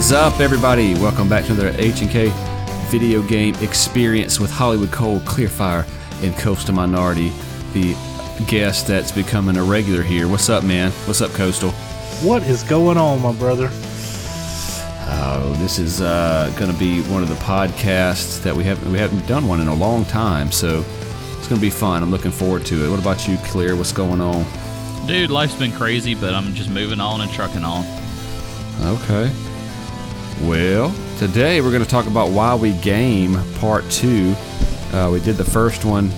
What is up, everybody? Welcome back to another H&K video game experience with Hollywood Cole, Clearfire, and Coastal Minority, the guest that's becoming a regular here. What's up, man? What's up, Coastal? What is going on, my brother? Oh, this is uh, going to be one of the podcasts that we haven't we haven't done one in a long time, so it's going to be fun. I'm looking forward to it. What about you, Clear? What's going on? Dude, life's been crazy, but I'm just moving on and trucking on. Okay. Well, today we're going to talk about Why We Game Part 2. Uh, we did the first one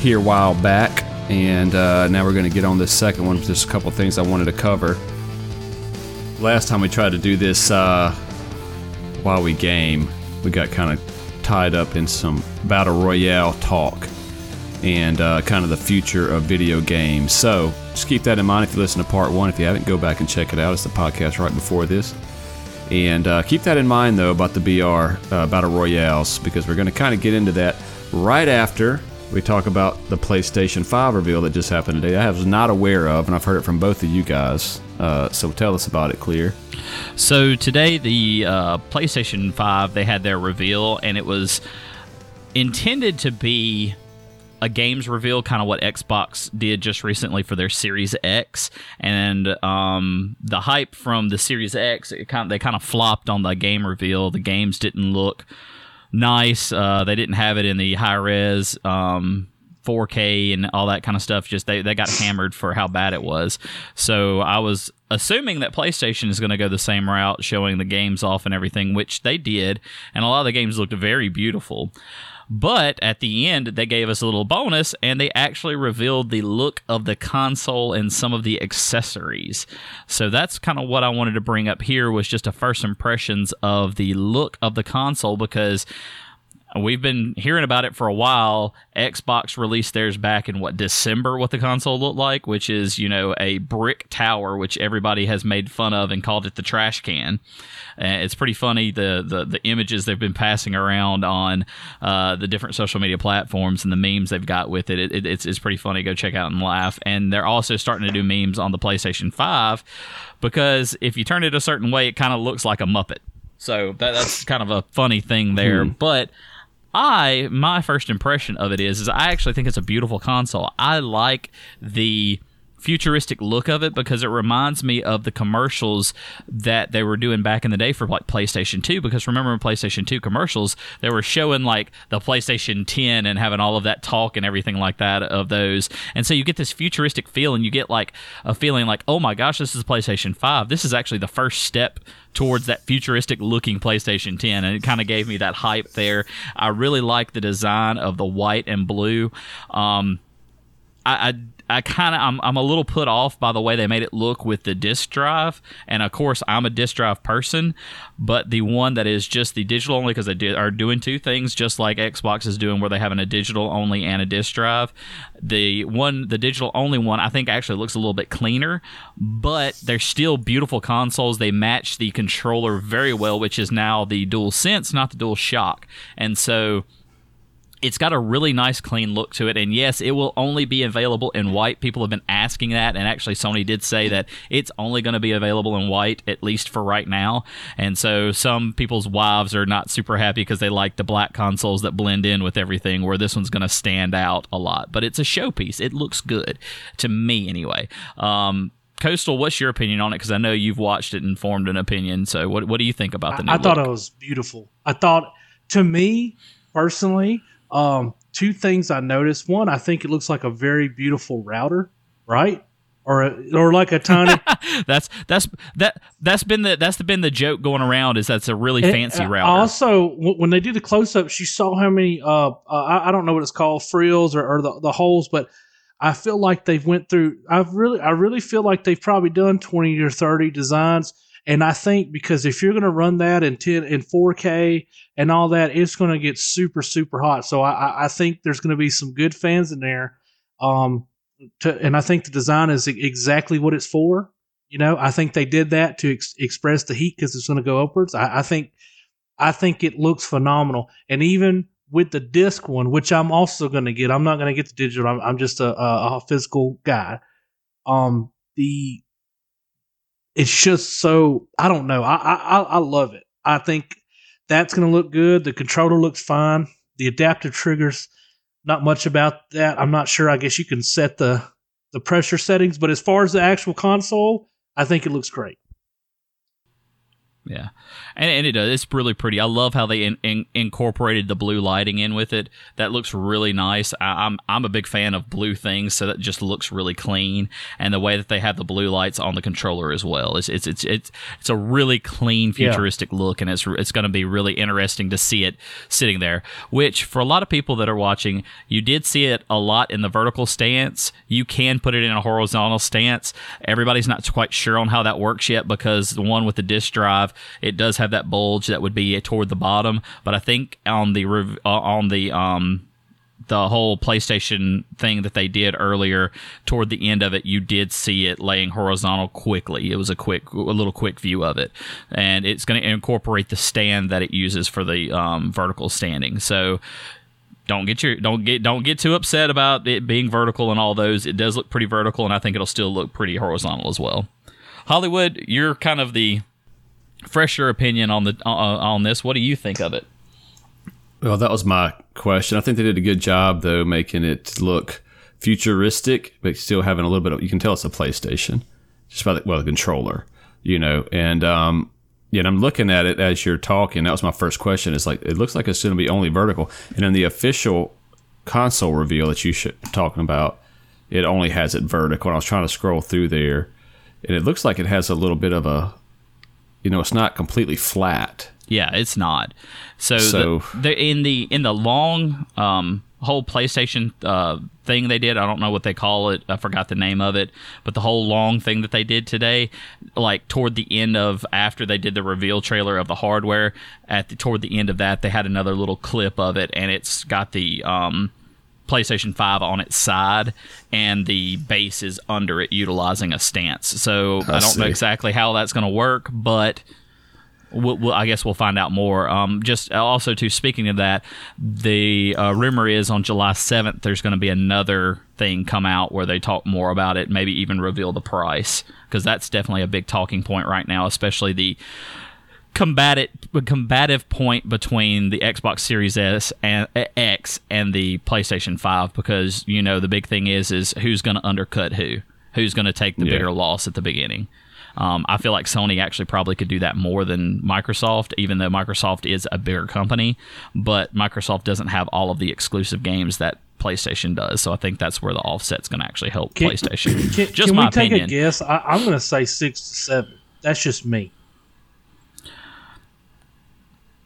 here a while back, and uh, now we're going to get on this second one. There's a couple things I wanted to cover. Last time we tried to do this uh, Why We Game, we got kind of tied up in some Battle Royale talk and uh, kind of the future of video games. So just keep that in mind if you listen to part one. If you haven't, go back and check it out. It's the podcast right before this. And uh, keep that in mind, though, about the BR uh, Battle Royales, because we're going to kind of get into that right after we talk about the PlayStation 5 reveal that just happened today. I was not aware of, and I've heard it from both of you guys. Uh, so tell us about it, Clear. So today, the uh, PlayStation 5, they had their reveal, and it was intended to be a games reveal, kind of what Xbox did just recently for their Series X, and um, the hype from the Series X, kind of, they kind of flopped on the game reveal. The games didn't look nice. Uh, they didn't have it in the high res. Um, 4K and all that kind of stuff. Just they, they got hammered for how bad it was. So I was assuming that PlayStation is going to go the same route, showing the games off and everything, which they did. And a lot of the games looked very beautiful. But at the end, they gave us a little bonus and they actually revealed the look of the console and some of the accessories. So that's kind of what I wanted to bring up here was just a first impressions of the look of the console because We've been hearing about it for a while. Xbox released theirs back in what December what the console looked like, which is, you know, a brick tower which everybody has made fun of and called it the trash can. Uh, it's pretty funny the, the the images they've been passing around on uh, the different social media platforms and the memes they've got with it. It, it. it's it's pretty funny. Go check out and laugh. And they're also starting to do memes on the PlayStation 5 because if you turn it a certain way, it kind of looks like a Muppet. So that, that's kind of a funny thing there. Hmm. But I my first impression of it is is I actually think it's a beautiful console. I like the futuristic look of it because it reminds me of the commercials that they were doing back in the day for like PlayStation 2 because remember in PlayStation 2 commercials they were showing like the PlayStation 10 and having all of that talk and everything like that of those. And so you get this futuristic feel and you get like a feeling like oh my gosh this is PlayStation 5 this is actually the first step towards that futuristic looking PlayStation 10 and it kind of gave me that hype there. I really like the design of the white and blue. Um I, I, I kind of I'm, I'm a little put off by the way they made it look with the disk drive, and of course I'm a disk drive person, but the one that is just the digital only because they are doing two things just like Xbox is doing, where they have a digital only and a disk drive. The one, the digital only one, I think actually looks a little bit cleaner, but they're still beautiful consoles. They match the controller very well, which is now the Dual Sense, not the Dual Shock, and so it's got a really nice clean look to it and yes it will only be available in white people have been asking that and actually sony did say that it's only going to be available in white at least for right now and so some people's wives are not super happy because they like the black consoles that blend in with everything where this one's going to stand out a lot but it's a showpiece it looks good to me anyway um, Coastal, what's your opinion on it? Because I know you've watched it and formed an opinion. So, what what do you think about the new? I, I thought it was beautiful. I thought, to me personally, um, two things I noticed. One, I think it looks like a very beautiful router, right? Or a, or like a tiny. that's that's that that's been the that's been the joke going around is that's a really and, fancy router. Also, when they do the close ups, you saw how many. Uh, uh I, I, don't know what it's called, frills or, or the, the holes, but I feel like they've went through. I've really I really feel like they've probably done twenty or thirty designs and I think because if you're going to run that in 10 in 4K and all that, it's going to get super super hot. So I, I think there's going to be some good fans in there. Um, to, and I think the design is exactly what it's for. You know, I think they did that to ex- express the heat because it's going to go upwards. I, I think, I think it looks phenomenal. And even with the disc one, which I'm also going to get, I'm not going to get the digital. I'm, I'm just a, a, a physical guy. Um, the it's just so I don't know. I I I love it. I think that's going to look good. The controller looks fine. The adaptive triggers, not much about that. I'm not sure. I guess you can set the the pressure settings, but as far as the actual console, I think it looks great. Yeah, and, and it does. It's really pretty. I love how they in, in, incorporated the blue lighting in with it. That looks really nice. I, am I'm, I'm a big fan of blue things, so that just looks really clean. And the way that they have the blue lights on the controller as well, it's it's it's it's, it's a really clean, futuristic yeah. look, and it's it's going to be really interesting to see it sitting there. Which for a lot of people that are watching, you did see it a lot in the vertical stance. You can put it in a horizontal stance. Everybody's not quite sure on how that works yet because the one with the disk drive it does have that bulge that would be toward the bottom, but I think on the uh, on the um the whole PlayStation thing that they did earlier toward the end of it, you did see it laying horizontal quickly. It was a quick, a little quick view of it, and it's going to incorporate the stand that it uses for the um, vertical standing. So don't get your don't get don't get too upset about it being vertical and all those. It does look pretty vertical, and I think it'll still look pretty horizontal as well. Hollywood, you're kind of the fresher opinion on the uh, on this. What do you think of it? Well, that was my question. I think they did a good job though, making it look futuristic, but still having a little bit of. You can tell it's a PlayStation, just by the well the controller, you know. And um, yeah, and I'm looking at it as you're talking. That was my first question. It's like it looks like it's going to be only vertical, and in the official console reveal that you should talking about, it only has it vertical. And I was trying to scroll through there, and it looks like it has a little bit of a you know, it's not completely flat. Yeah, it's not. So, so the, the, in the in the long um, whole PlayStation uh, thing they did, I don't know what they call it. I forgot the name of it, but the whole long thing that they did today, like toward the end of after they did the reveal trailer of the hardware, at the, toward the end of that, they had another little clip of it, and it's got the um, PlayStation 5 on its side and the base is under it utilizing a stance. So I, I don't see. know exactly how that's going to work, but We'll, we'll, I guess we'll find out more. Um, just also, to speaking of that, the uh, rumor is on July 7th, there's going to be another thing come out where they talk more about it, maybe even reveal the price, because that's definitely a big talking point right now, especially the combative combative point between the Xbox Series S and X and the PlayStation 5 because you know the big thing is is who's going to undercut who who's going to take the yeah. bigger loss at the beginning. Um, I feel like Sony actually probably could do that more than Microsoft, even though Microsoft is a bigger company. But Microsoft doesn't have all of the exclusive games that PlayStation does. So I think that's where the offset's going to actually help can, PlayStation. Can, just can my we take opinion. a guess? I, I'm going to say six to seven. That's just me.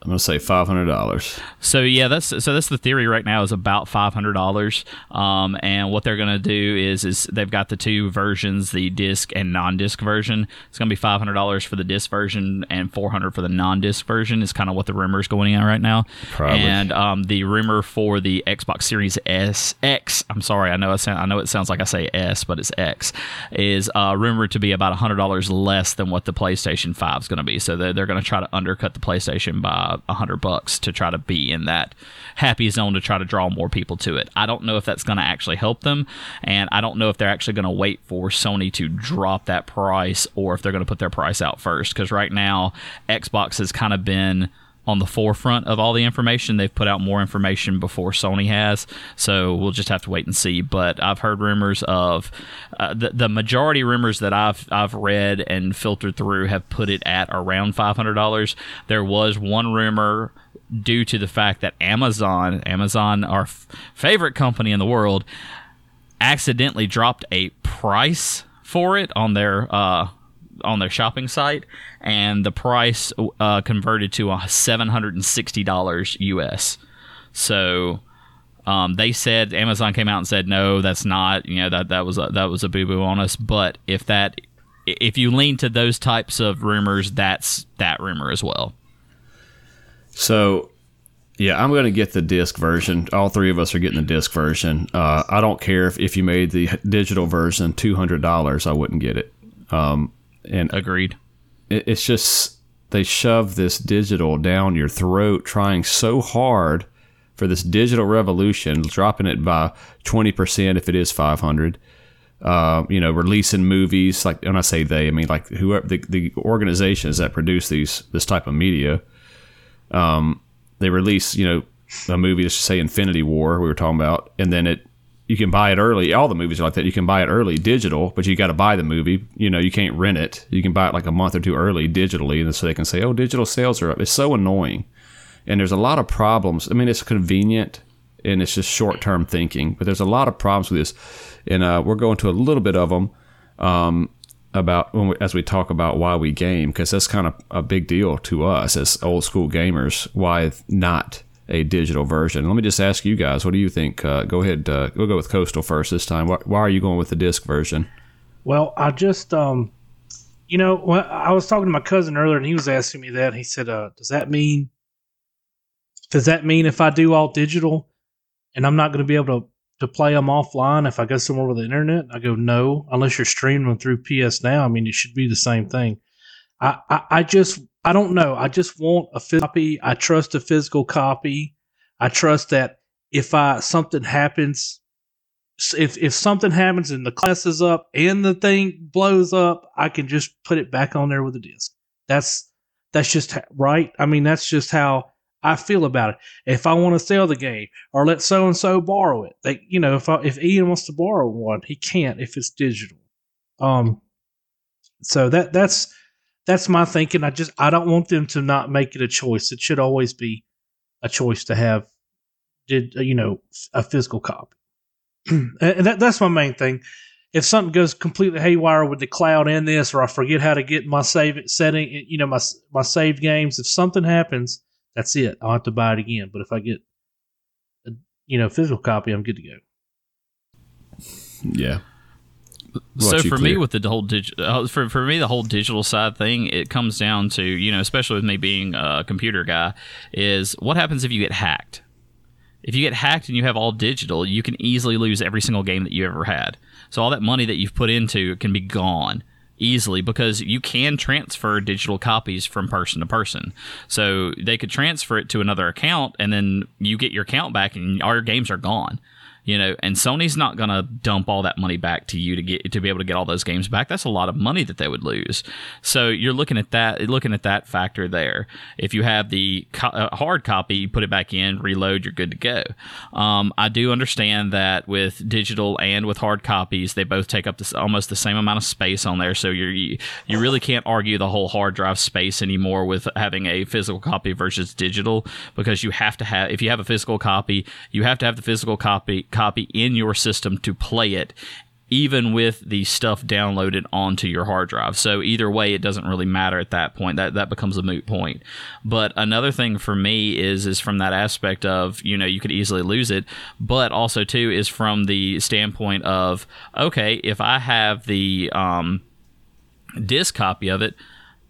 I'm gonna say five hundred dollars. So yeah, that's so that's the theory right now is about five hundred dollars. Um, and what they're gonna do is is they've got the two versions, the disc and non-disc version. It's gonna be five hundred dollars for the disc version and four hundred for the non-disc version. Is kind of what the rumor is going on right now. Probably. And um, the rumor for the Xbox Series S X, I'm sorry, I know I sound, I know it sounds like I say S, but it's X, is uh, rumored to be about hundred dollars less than what the PlayStation Five is gonna be. So they're, they're gonna try to undercut the PlayStation by a hundred bucks to try to be in that happy zone to try to draw more people to it. I don't know if that's going to actually help them, and I don't know if they're actually going to wait for Sony to drop that price or if they're going to put their price out first. Because right now, Xbox has kind of been on the forefront of all the information. They've put out more information before Sony has, so we'll just have to wait and see. But I've heard rumors of uh, the the majority rumors that I've I've read and filtered through have put it at around five hundred dollars. There was one rumor due to the fact that Amazon, Amazon, our f- favorite company in the world, accidentally dropped a price for it on their uh, on their shopping site, and the price uh, converted to a seven hundred and sixty dollars US. So um, they said Amazon came out and said no, that's not you know that that was a, that was a boo boo on us. But if that if you lean to those types of rumors, that's that rumor as well. So yeah, I'm going to get the disc version. All three of us are getting the disc version. Uh, I don't care if, if you made the digital version two hundred dollars, I wouldn't get it. Um, and agreed. It, it's just they shove this digital down your throat, trying so hard for this digital revolution, dropping it by twenty percent if it is five hundred. uh, you know, releasing movies. Like when I say they, I mean like whoever the, the organizations that produce these this type of media. Um, they release you know a movie, let's just say Infinity War, we were talking about, and then it you can buy it early. All the movies are like that. You can buy it early digital, but you got to buy the movie. You know, you can't rent it. You can buy it like a month or two early digitally, and so they can say, "Oh, digital sales are up." It's so annoying, and there's a lot of problems. I mean, it's convenient and it's just short term thinking, but there's a lot of problems with this, and uh, we're going to a little bit of them um, about when we, as we talk about why we game because that's kind of a big deal to us as old school gamers. Why not? A digital version. Let me just ask you guys, what do you think? Uh, go ahead. Uh, we'll go with Coastal first this time. Why, why, are you going with the disc version? Well, I just, um, you know, I was talking to my cousin earlier, and he was asking me that. He said, uh, "Does that mean? Does that mean if I do all digital, and I'm not going to be able to to play them offline if I go somewhere with the internet?" I go, "No, unless you're streaming them through PS Now. I mean, it should be the same thing." I, I, I just I don't know. I just want a physical copy. I trust a physical copy. I trust that if I something happens, if if something happens and the class is up and the thing blows up, I can just put it back on there with a disc. That's that's just right. I mean, that's just how I feel about it. If I want to sell the game or let so and so borrow it, they you know if I, if Ian wants to borrow one, he can't if it's digital. Um, so that that's that's my thinking. I just I don't want them to not make it a choice. It should always be a choice to have did uh, you know a physical copy. and that, that's my main thing. If something goes completely haywire with the cloud in this, or I forget how to get my save setting, you know my my saved games. If something happens, that's it. I'll have to buy it again. But if I get a you know physical copy, I'm good to go. Yeah, so for me with the whole digital uh, for, for me the whole digital side thing it comes down to you know especially with me being a computer guy is what happens if you get hacked? If you get hacked and you have all digital you can easily lose every single game that you ever had. So all that money that you've put into it can be gone easily because you can transfer digital copies from person to person. So they could transfer it to another account and then you get your account back and all your games are gone you know and sony's not going to dump all that money back to you to get to be able to get all those games back. That's a lot of money that they would lose. So you're looking at that looking at that factor there. If you have the co- uh, hard copy you put it back in reload you're good to go. Um, i do understand that with digital and with hard copies they both take up this, almost the same amount of space on there. So you're, you you really can't argue the whole hard drive space anymore with having a physical copy versus digital because you have to have if you have a physical copy you have to have the physical copy copy in your system to play it even with the stuff downloaded onto your hard drive. So either way, it doesn't really matter at that point. That that becomes a moot point. But another thing for me is is from that aspect of you know you could easily lose it, but also too is from the standpoint of okay, if I have the um, disc copy of it.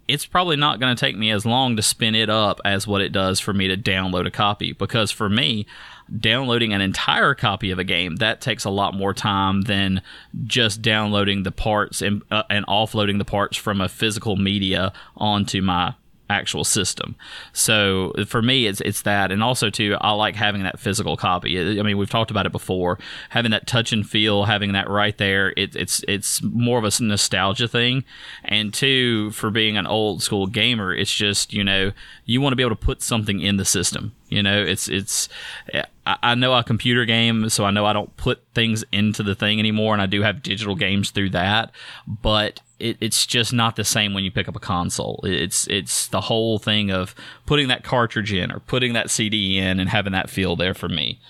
It's probably not going to take me as long to spin it up as what it does for me to download a copy because for me, downloading an entire copy of a game that takes a lot more time than just downloading the parts and, uh, and offloading the parts from a physical media onto my actual system. So for me, it's it's that, and also too, I like having that physical copy. I mean, we've talked about it before, having that touch and feel, having that right there. It, it's it's more of a nostalgia thing, and two, for being an old school gamer, it's just you know you want to be able to put something in the system. You know, it's it's. I know a computer game, so I know I don't put things into the thing anymore, and I do have digital games through that. But it, it's just not the same when you pick up a console. It's it's the whole thing of putting that cartridge in or putting that CD in and having that feel there for me.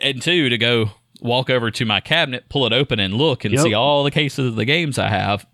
And two, to go walk over to my cabinet, pull it open, and look and yep. see all the cases of the games I have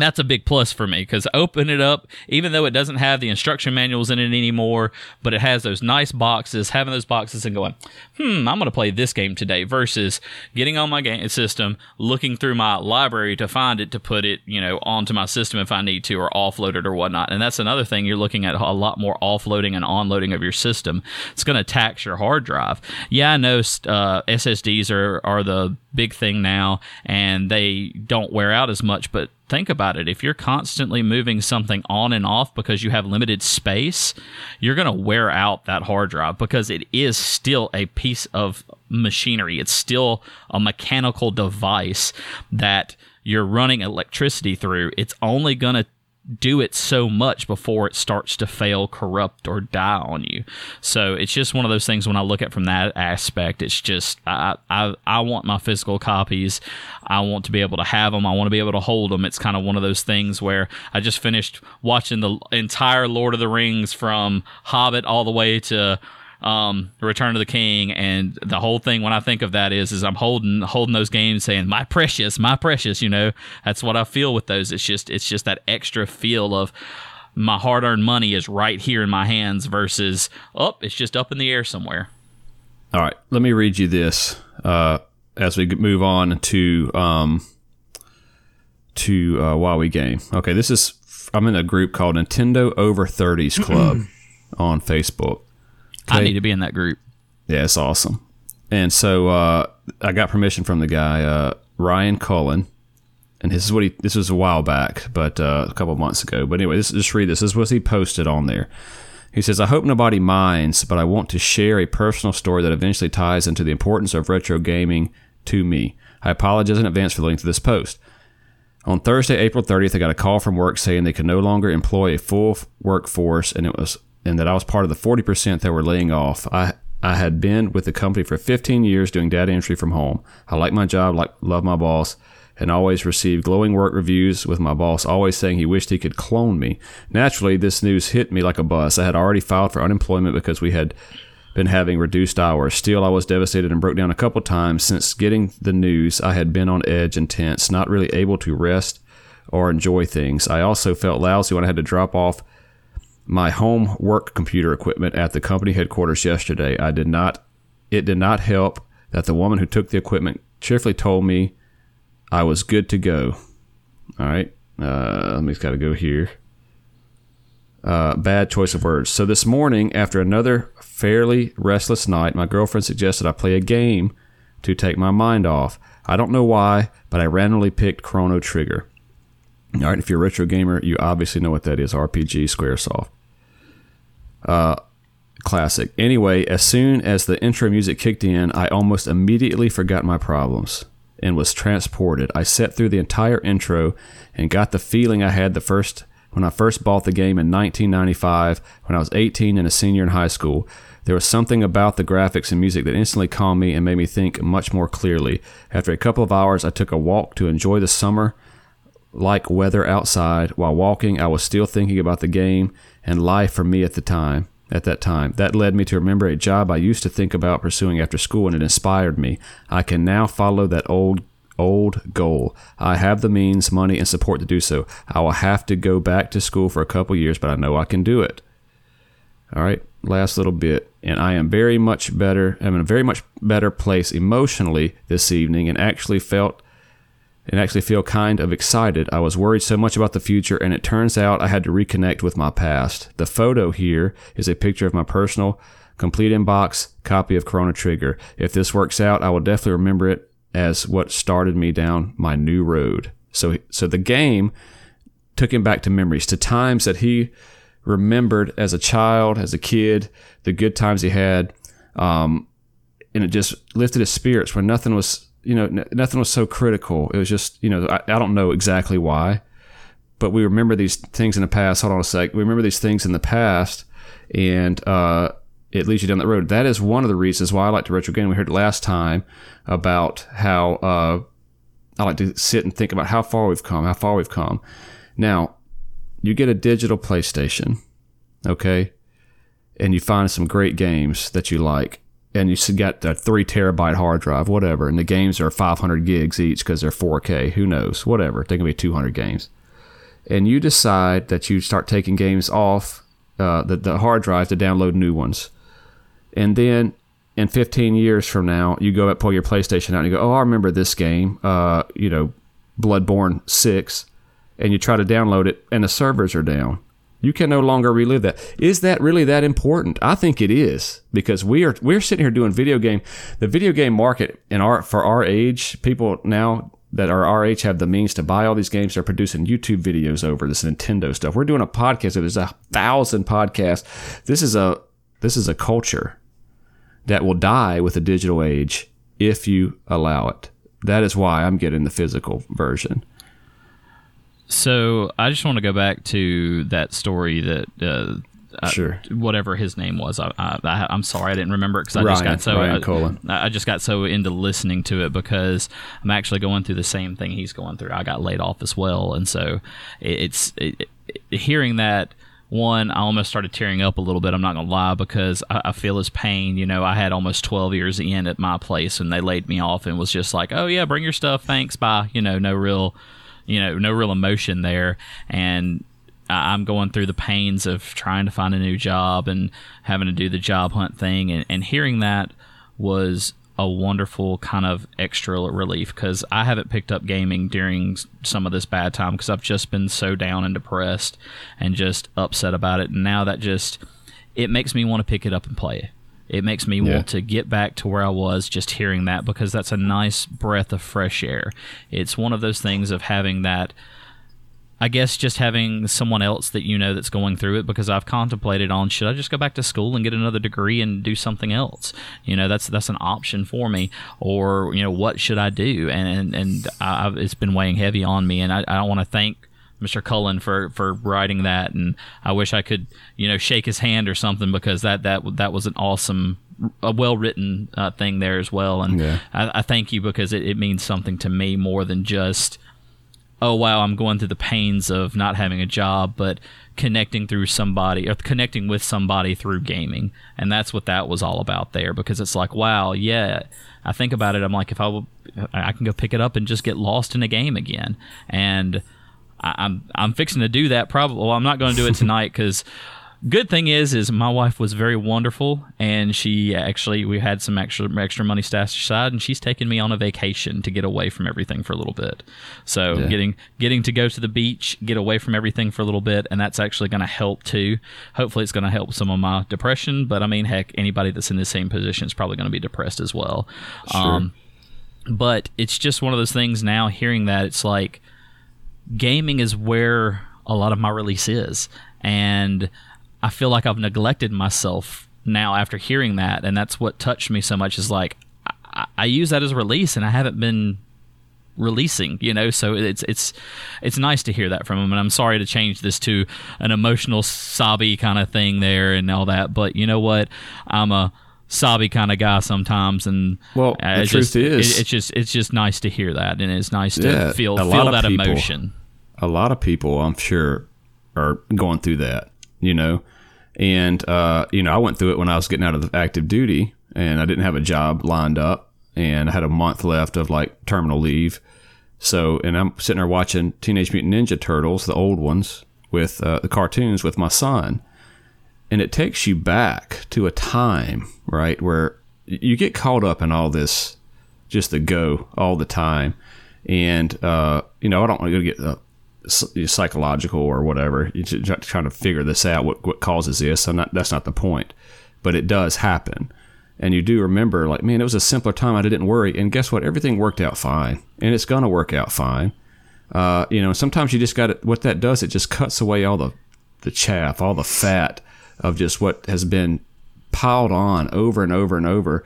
that's a big plus for me because open it up, even though it doesn't have the instruction manuals in it anymore, but it has those nice boxes, having those boxes and going, hmm, I'm going to play this game today versus getting on my game system, looking through my library to find it to put it, you know, onto my system if I need to or offload it or whatnot. And that's another thing you're looking at a lot more offloading and onloading of your system. It's going to tax your hard drive. Yeah, I know uh, SSDs are, are the big thing now and they don't wear out as much, but think about it. If you're constantly moving something on and off because you have limited space, you're going to wear out that hard drive because it is still a piece of machinery. It's still a mechanical device that you're running electricity through. It's only going to do it so much before it starts to fail, corrupt, or die on you. So it's just one of those things when I look at from that aspect, it's just I, I I want my physical copies. I want to be able to have them. I want to be able to hold them. It's kind of one of those things where I just finished watching the entire Lord of the Rings from Hobbit all the way to um, Return of the King, and the whole thing when I think of that is is I'm holding holding those games, saying my precious, my precious. You know, that's what I feel with those. It's just it's just that extra feel of my hard earned money is right here in my hands versus oh, it's just up in the air somewhere. All right, let me read you this uh, as we move on to um, to uh, while we game. Okay, this is I'm in a group called Nintendo Over 30s Club on Facebook. I need to be in that group. Yeah, it's awesome. And so uh, I got permission from the guy uh, Ryan Cullen, and this is what he. This was a while back, but uh, a couple months ago. But anyway, this, just read this. This is what he posted on there. He says, "I hope nobody minds, but I want to share a personal story that eventually ties into the importance of retro gaming to me. I apologize in advance for the length of this post." On Thursday, April 30th, I got a call from work saying they could no longer employ a full workforce, and it was and that I was part of the 40% that were laying off. I I had been with the company for 15 years doing data entry from home. I like my job, like love my boss, and always received glowing work reviews with my boss always saying he wished he could clone me. Naturally, this news hit me like a bus. I had already filed for unemployment because we had been having reduced hours. Still, I was devastated and broke down a couple times since getting the news. I had been on edge and tense, not really able to rest or enjoy things. I also felt lousy when I had to drop off my home work computer equipment at the company headquarters yesterday. I did not it did not help that the woman who took the equipment cheerfully told me I was good to go. All right. Uh, let me just got to go here. Uh, bad choice of words. So this morning, after another fairly restless night, my girlfriend suggested I play a game to take my mind off. I don't know why, but I randomly picked Chrono Trigger. All right, if you're a retro gamer, you obviously know what that is RPG Squaresoft. Uh, classic. Anyway, as soon as the intro music kicked in, I almost immediately forgot my problems and was transported. I sat through the entire intro and got the feeling I had the first when I first bought the game in 1995 when I was 18 and a senior in high school. There was something about the graphics and music that instantly calmed me and made me think much more clearly. After a couple of hours, I took a walk to enjoy the summer like weather outside. While walking, I was still thinking about the game and life for me at the time. At that time, that led me to remember a job I used to think about pursuing after school, and it inspired me. I can now follow that old old goal. I have the means, money, and support to do so. I will have to go back to school for a couple years, but I know I can do it. All right, last little bit. And I am very much better, I'm in a very much better place emotionally this evening and actually felt and actually feel kind of excited. I was worried so much about the future, and it turns out I had to reconnect with my past. The photo here is a picture of my personal, complete inbox copy of Chrono Trigger. If this works out, I will definitely remember it as what started me down my new road. So, so the game took him back to memories, to times that he remembered as a child, as a kid, the good times he had, um, and it just lifted his spirits when nothing was you know, nothing was so critical. It was just, you know, I, I don't know exactly why, but we remember these things in the past. Hold on a sec. We remember these things in the past, and uh, it leads you down that road. That is one of the reasons why I like to retro game. We heard last time about how uh, I like to sit and think about how far we've come, how far we've come. Now, you get a digital PlayStation, okay, and you find some great games that you like and you got a three terabyte hard drive, whatever, and the games are 500 gigs each because they're 4K. Who knows? Whatever. They can be 200 games. And you decide that you start taking games off uh, the, the hard drive to download new ones. And then in 15 years from now, you go up, pull your PlayStation out, and you go, oh, I remember this game, uh, you know, Bloodborne 6. And you try to download it, and the servers are down you can no longer relive that. Is that really that important? I think it is because we are we're sitting here doing video game. The video game market in our for our age, people now that are our age have the means to buy all these games. They're producing YouTube videos over this Nintendo stuff. We're doing a podcast. There's a thousand podcasts. This is a this is a culture that will die with the digital age if you allow it. That is why I'm getting the physical version. So I just want to go back to that story that uh, Sure. I, whatever his name was. I, I, am sorry I didn't remember it because I just got so Ryan I. I just got so into listening to it because I'm actually going through the same thing he's going through. I got laid off as well, and so it, it's it, it- hearing that. One, I almost started tearing up a little bit. I'm not gonna lie because I, I feel his pain. You know, I had almost 12 years in at my place, and they laid me off, and was just like, "Oh yeah, bring your stuff, thanks, bye." You know, no real, you know, no real emotion there, and I'm going through the pains of trying to find a new job and having to do the job hunt thing, and, and hearing that was a wonderful kind of extra relief because I haven't picked up gaming during some of this bad time because I've just been so down and depressed and just upset about it. And now that just it makes me want to pick it up and play it. It makes me Yeah. want to get back to where I was just hearing that because that's a nice breath of fresh air. It's one of those things of having that I guess just having someone else that you know that's going through it because I've contemplated on should I just go back to school and get another degree and do something else? You know, that's that's an option for me, or you know, what should I do? And and, and I've, it's been weighing heavy on me, and I, I don't want to thank Mr. Cullen for for writing that, and I wish I could you know shake his hand or something because that that that was an awesome. A well written uh, thing there as well, and Yeah. I, I thank you because it, it means something to me more than just oh wow i'm going through the pains of not having a job but connecting through somebody or connecting with somebody through gaming and that's what that was all about there because it's like wow yeah i think about it i'm like if i will i can go pick it up and just get lost in a game again and I- i'm i'm fixing to do that probably well i'm not going to do it tonight because good thing is is my wife was very wonderful and she actually we had some extra extra money stashed aside and she's taken me on a vacation to get away from everything for a little bit. So Yeah. getting getting to go to the beach get away from everything for a little bit and that's actually going to help too. Hopefully it's going to help some of my depression but i mean heck anybody that's in the same position is probably going to be depressed as well. Um, but it's just one of those things now hearing that it's like gaming is where a lot of my release is. And i feel like i've neglected myself now after hearing that. And that's what touched me so much is like i, I use that as a release and i haven't been releasing you know? So it's it's it's nice to hear that from him and i'm sorry to change this to an emotional sobby kind of thing there and all that. But you know what? I'm a sobby kind of guy sometimes and Well, uh, the it's truth just, is- it- it's just it's just nice to hear that and it's nice to Yeah, feel feel that people- emotion a lot of people, I'm sure, are going through that, you know. And uh, you know, I went through it when I was getting out of active duty, and I didn't have a job lined up, and I had a month left of like terminal leave. So, and I'm sitting there watching Teenage Mutant Ninja Turtles, the old ones, with uh, the cartoons with my son, and it takes you back to a time, right, where you get caught up in all this, just the go all the time, and uh, you know, I don't want to get uh, psychological or whatever. You're trying to figure this out. What what causes this? I'm not. That's not the point. But it does happen, and you do remember, like, man, it was a simpler time. I didn't worry, and guess what? Everything worked out fine, and it's gonna work out fine. Uh, you know, sometimes you just got to. What that does, it just cuts away all the the chaff, all the fat of just what has been piled on over and over and over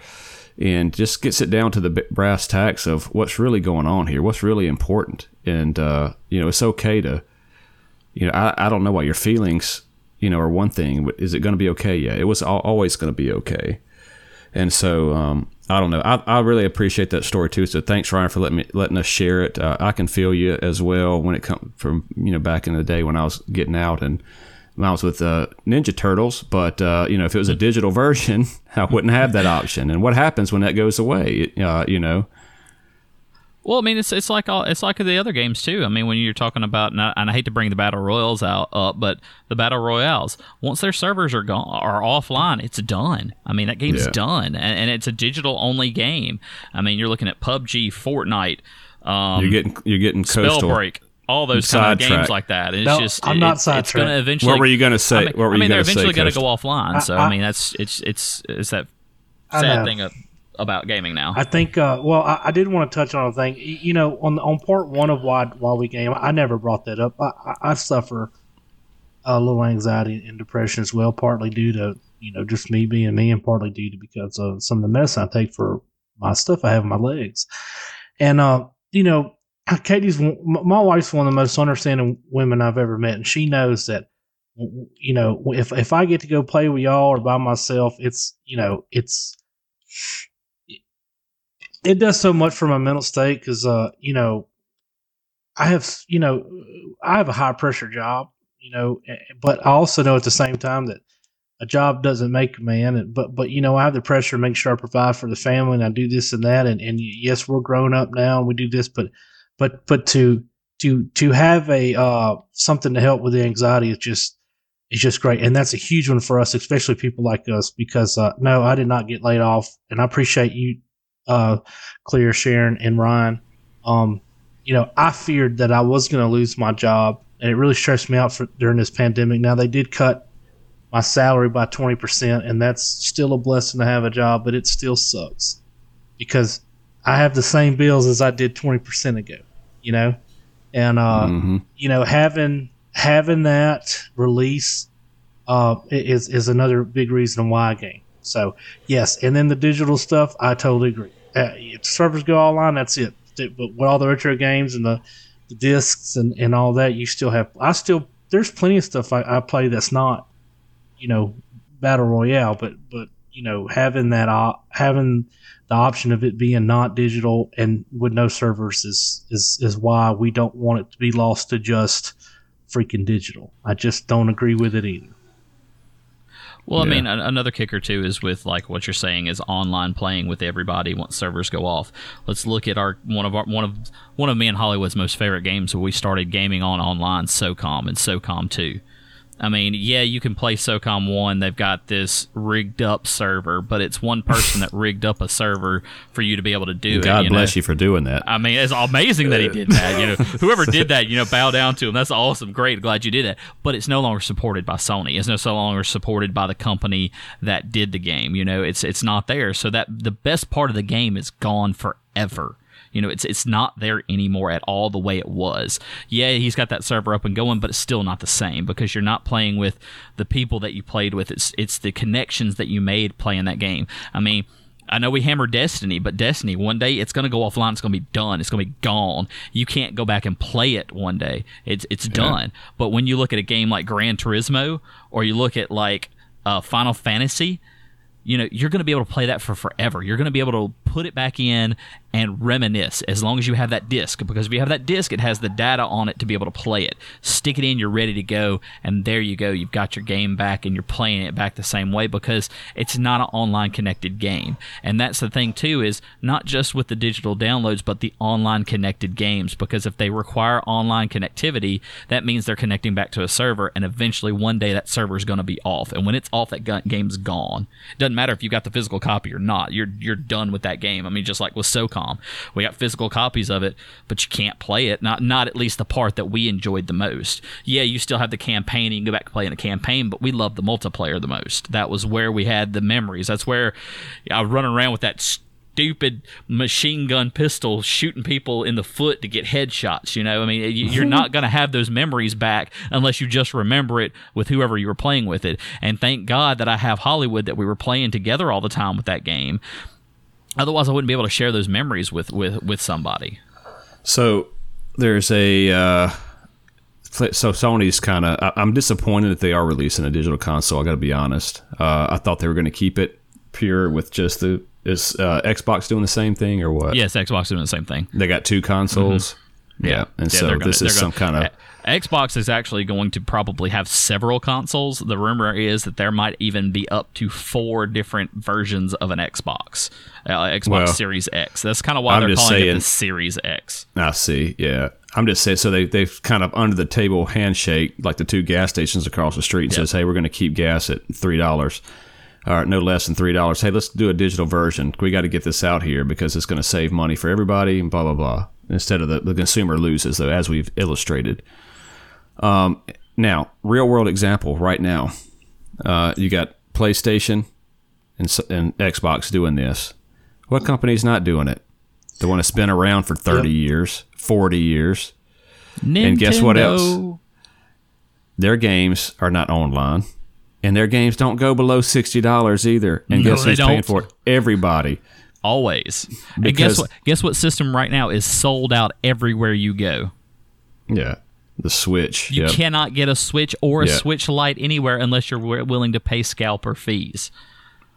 and just gets it down to the brass tacks of what's really going on here, what's really important. And, uh, you know, it's okay to, you know, I, I don't know what your feelings, you know, are one thing, but is it going to be okay? Yeah, it was always going to be okay. And so, um, I don't know. I, I really appreciate that story too. So thanks, Ryan, for letting me letting us share it. Uh, I can feel you as well when it comes from you know back in the day when I was getting out and I was with uh, Ninja Turtles. But uh, you know, if it was a digital version, I wouldn't have that option. And what happens when that goes away? Uh, you know, Well, I mean, it's it's like all it's like the other games too. I mean, when you're talking about, and I, and I hate to bring the battle royals out up, but the battle royales, once their servers are gone are offline, it's done. I mean, that game's Yeah. done, and, and it's a digital only game. I mean, you're looking at PUBG, Fortnite, um, you're getting you're getting coastal. Spellbreak, all those kind of games like that. And it's No, just I'm it- not it's, it's going sidetracked. to eventually. What were you gonna say? I mean, What were I you mean they're eventually going to go offline. So I- I, mean, that's it's it's it's that sad thing of about gaming now. I think. Uh, well, I, I did want to touch on a thing. You know, on on part one of why why we game, I never brought that up. I, I, suffer a little anxiety and depression as well, partly due to you know just me being me, and partly due to because of some of the medicine I take for my stuff I have in my legs. And uh, you know, Katie's my wife's one of the most understanding women I've ever met, and she knows that you know if if I get to go play with y'all or by myself, it's you know it's it does so much for my mental state because uh you know I have you know I have a high pressure job you know but I also know at the same time that a job doesn't make a man but but you know I have the pressure to make sure I provide for the family and I do this and that and and yes we're grown up now and we do this but but but to to to have a uh something to help with the anxiety is just is just great and that's a huge one for us especially people like us because uh no I did not get laid off and I appreciate you uh, Clear, Sharon, and Ryan. Um, you know, I feared that I was going to lose my job, and it really stressed me out for, during this pandemic. Now they did cut my salary by twenty percent, and that's still a blessing to have a job, but it still sucks because I have the same bills as I did twenty percent ago. You know, and uh, mm-hmm. you know having having that release uh, is is another big reason why I game. So yes, and then the digital stuff, I totally agree. Uh, if servers go online, that's it. But with all the retro games and the, the discs and, and all that, you still have. I still there's plenty of stuff I, I play that's not, you know, battle royale, but but you know having that uh, having the option of it being not digital and with no servers is is is why we don't want it to be lost to just freaking digital. I just don't agree with it either. Well, I mean, another kicker too is with like what you're saying is online playing with everybody once servers go off. Let's look at our one of our one of one of me and Hollywood's most favorite games where we started gaming on online, SOCOM and SOCOM two. I mean, yeah, you can play SOCOM 1. They've got this rigged up server, but it's one person that rigged up a server for you to be able to do God it. God bless know? you for doing that. I mean, it's amazing that he did that. You know, whoever did that, you know, bow down to him. That's awesome. Great. Glad you did that. But it's no longer supported by Sony. It's no longer supported by the company that did the game. You know, it's it's not there. So that the best part of the game is gone forever. You know, it's it's not there anymore at all the way it was. Yeah, he's got that server up and going, but it's still not the same because you're not playing with the people that you played with. It's it's the connections that you made playing that game. I mean. I know we hammer Destiny, but Destiny, one day it's going to go offline. It's going to be done. It's going to be gone. You can't go back and play it one day. It's it's yeah. done. But when you look at a game like Gran Turismo, or you look at like uh, Final Fantasy, you know you're going to be able to play that for forever. You're going to be able to put it back in and reminisce as long as you have that disc. Because if you have that disc, it has the data on it to be able to play it. Stick it in, you're ready to go, and there you go. You've got your game back and you're playing it back the same way because it's not an online connected game. And that's the thing too is not just with the digital downloads, but the online connected games. Because if they require online connectivity, that means they're connecting back to a server, and eventually one day that server is going to be off. And when it's off, that game's gone. Doesn't matter if you got the physical copy or not. You're you're done with that game. I mean, just like with SOCOM, we got physical copies of it, but you can't play it. Not not at least the part that we enjoyed the most. Yeah, you still have the campaign. You can go back and play in the campaign, but we love the multiplayer the most. That was where we had the memories. That's where I run around with that stupid machine gun pistol shooting people in the foot to get headshots. You know, I mean, you're not going to have those memories back unless you just remember it with whoever you were playing with it. And thank God that I have Hollywood that we were playing together all the time with that game. Otherwise, I wouldn't be able to share those memories with with with somebody. So there's a. Uh, so Sony's kind of. I'm disappointed that they are releasing a digital console. I got to be honest. Uh, I thought they were going to keep it pure with just the. Is uh, Xbox doing the same thing or what? Yes, Xbox doing the same thing. They got two consoles. Mm-hmm. Yeah. yeah, and yeah, so gonna, this is some kind of Xbox is actually going to probably have several consoles. The rumor is that there might even be up to four different versions of an Xbox, uh, Xbox well, Series X. That's kind of why I'm they're calling saying, it the Series X. I see. Yeah, I'm just saying. So they they've kind of under the table handshake like the two gas stations across the street and yep. says, "Hey, we're going to keep gas at three dollars." All right, no less than three dollars. Hey, let's do a digital version. We got to get this out here because it's going to save money for everybody. And blah blah blah. Instead of the, the consumer loses, though, as we've illustrated. Um, now, real world example right now, uh, you got PlayStation and, and Xbox doing this. What company's not doing it? The one that's been around for 30 years, 40 years. Nintendo. And guess what else? Their games are not online. And their games don't go below $60 either. And No, guess who's paying don't. for it? Everybody. Always. and guess what? Guess what system right now is sold out everywhere you go. Yeah. The Switch. You yep. cannot get a Switch or a Yeah. Switch Lite anywhere unless you're willing to pay scalper fees.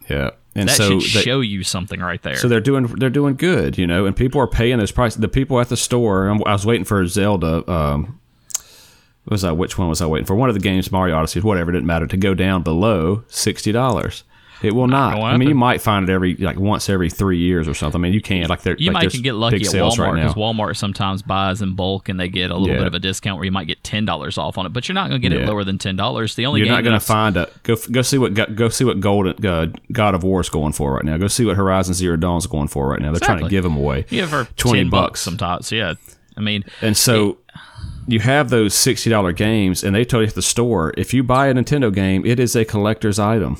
Yeah. And That so should they- show you something right there. So they're doing they're doing good, you know, and people are paying those prices. The people at the store, I'm- was waiting for Zelda. Um, was that? Which one was I waiting for? One of the games, Mario Odyssey, whatever. It didn't matter to go down below sixty dollars. It will not. I mean, you might find it every like once every three years or something. I mean, you can't like they're you like might can get lucky at Walmart because now. Walmart sometimes buys in bulk and they get a little Yeah. bit of a discount where you might get ten dollars off on it, but you're not going to get it lower than ten dollars. The only You're not going to find a go. Go see what go, go see what Golden uh, God of War is going for right now. Go see what Horizon Zero Dawn is going for right now. They're trying to give them away. yeah for 20 ten bucks. sometimes. Yeah, I mean, And so you have those sixty dollar games, and they tell you at the store if you buy a Nintendo game, it is a collector's item.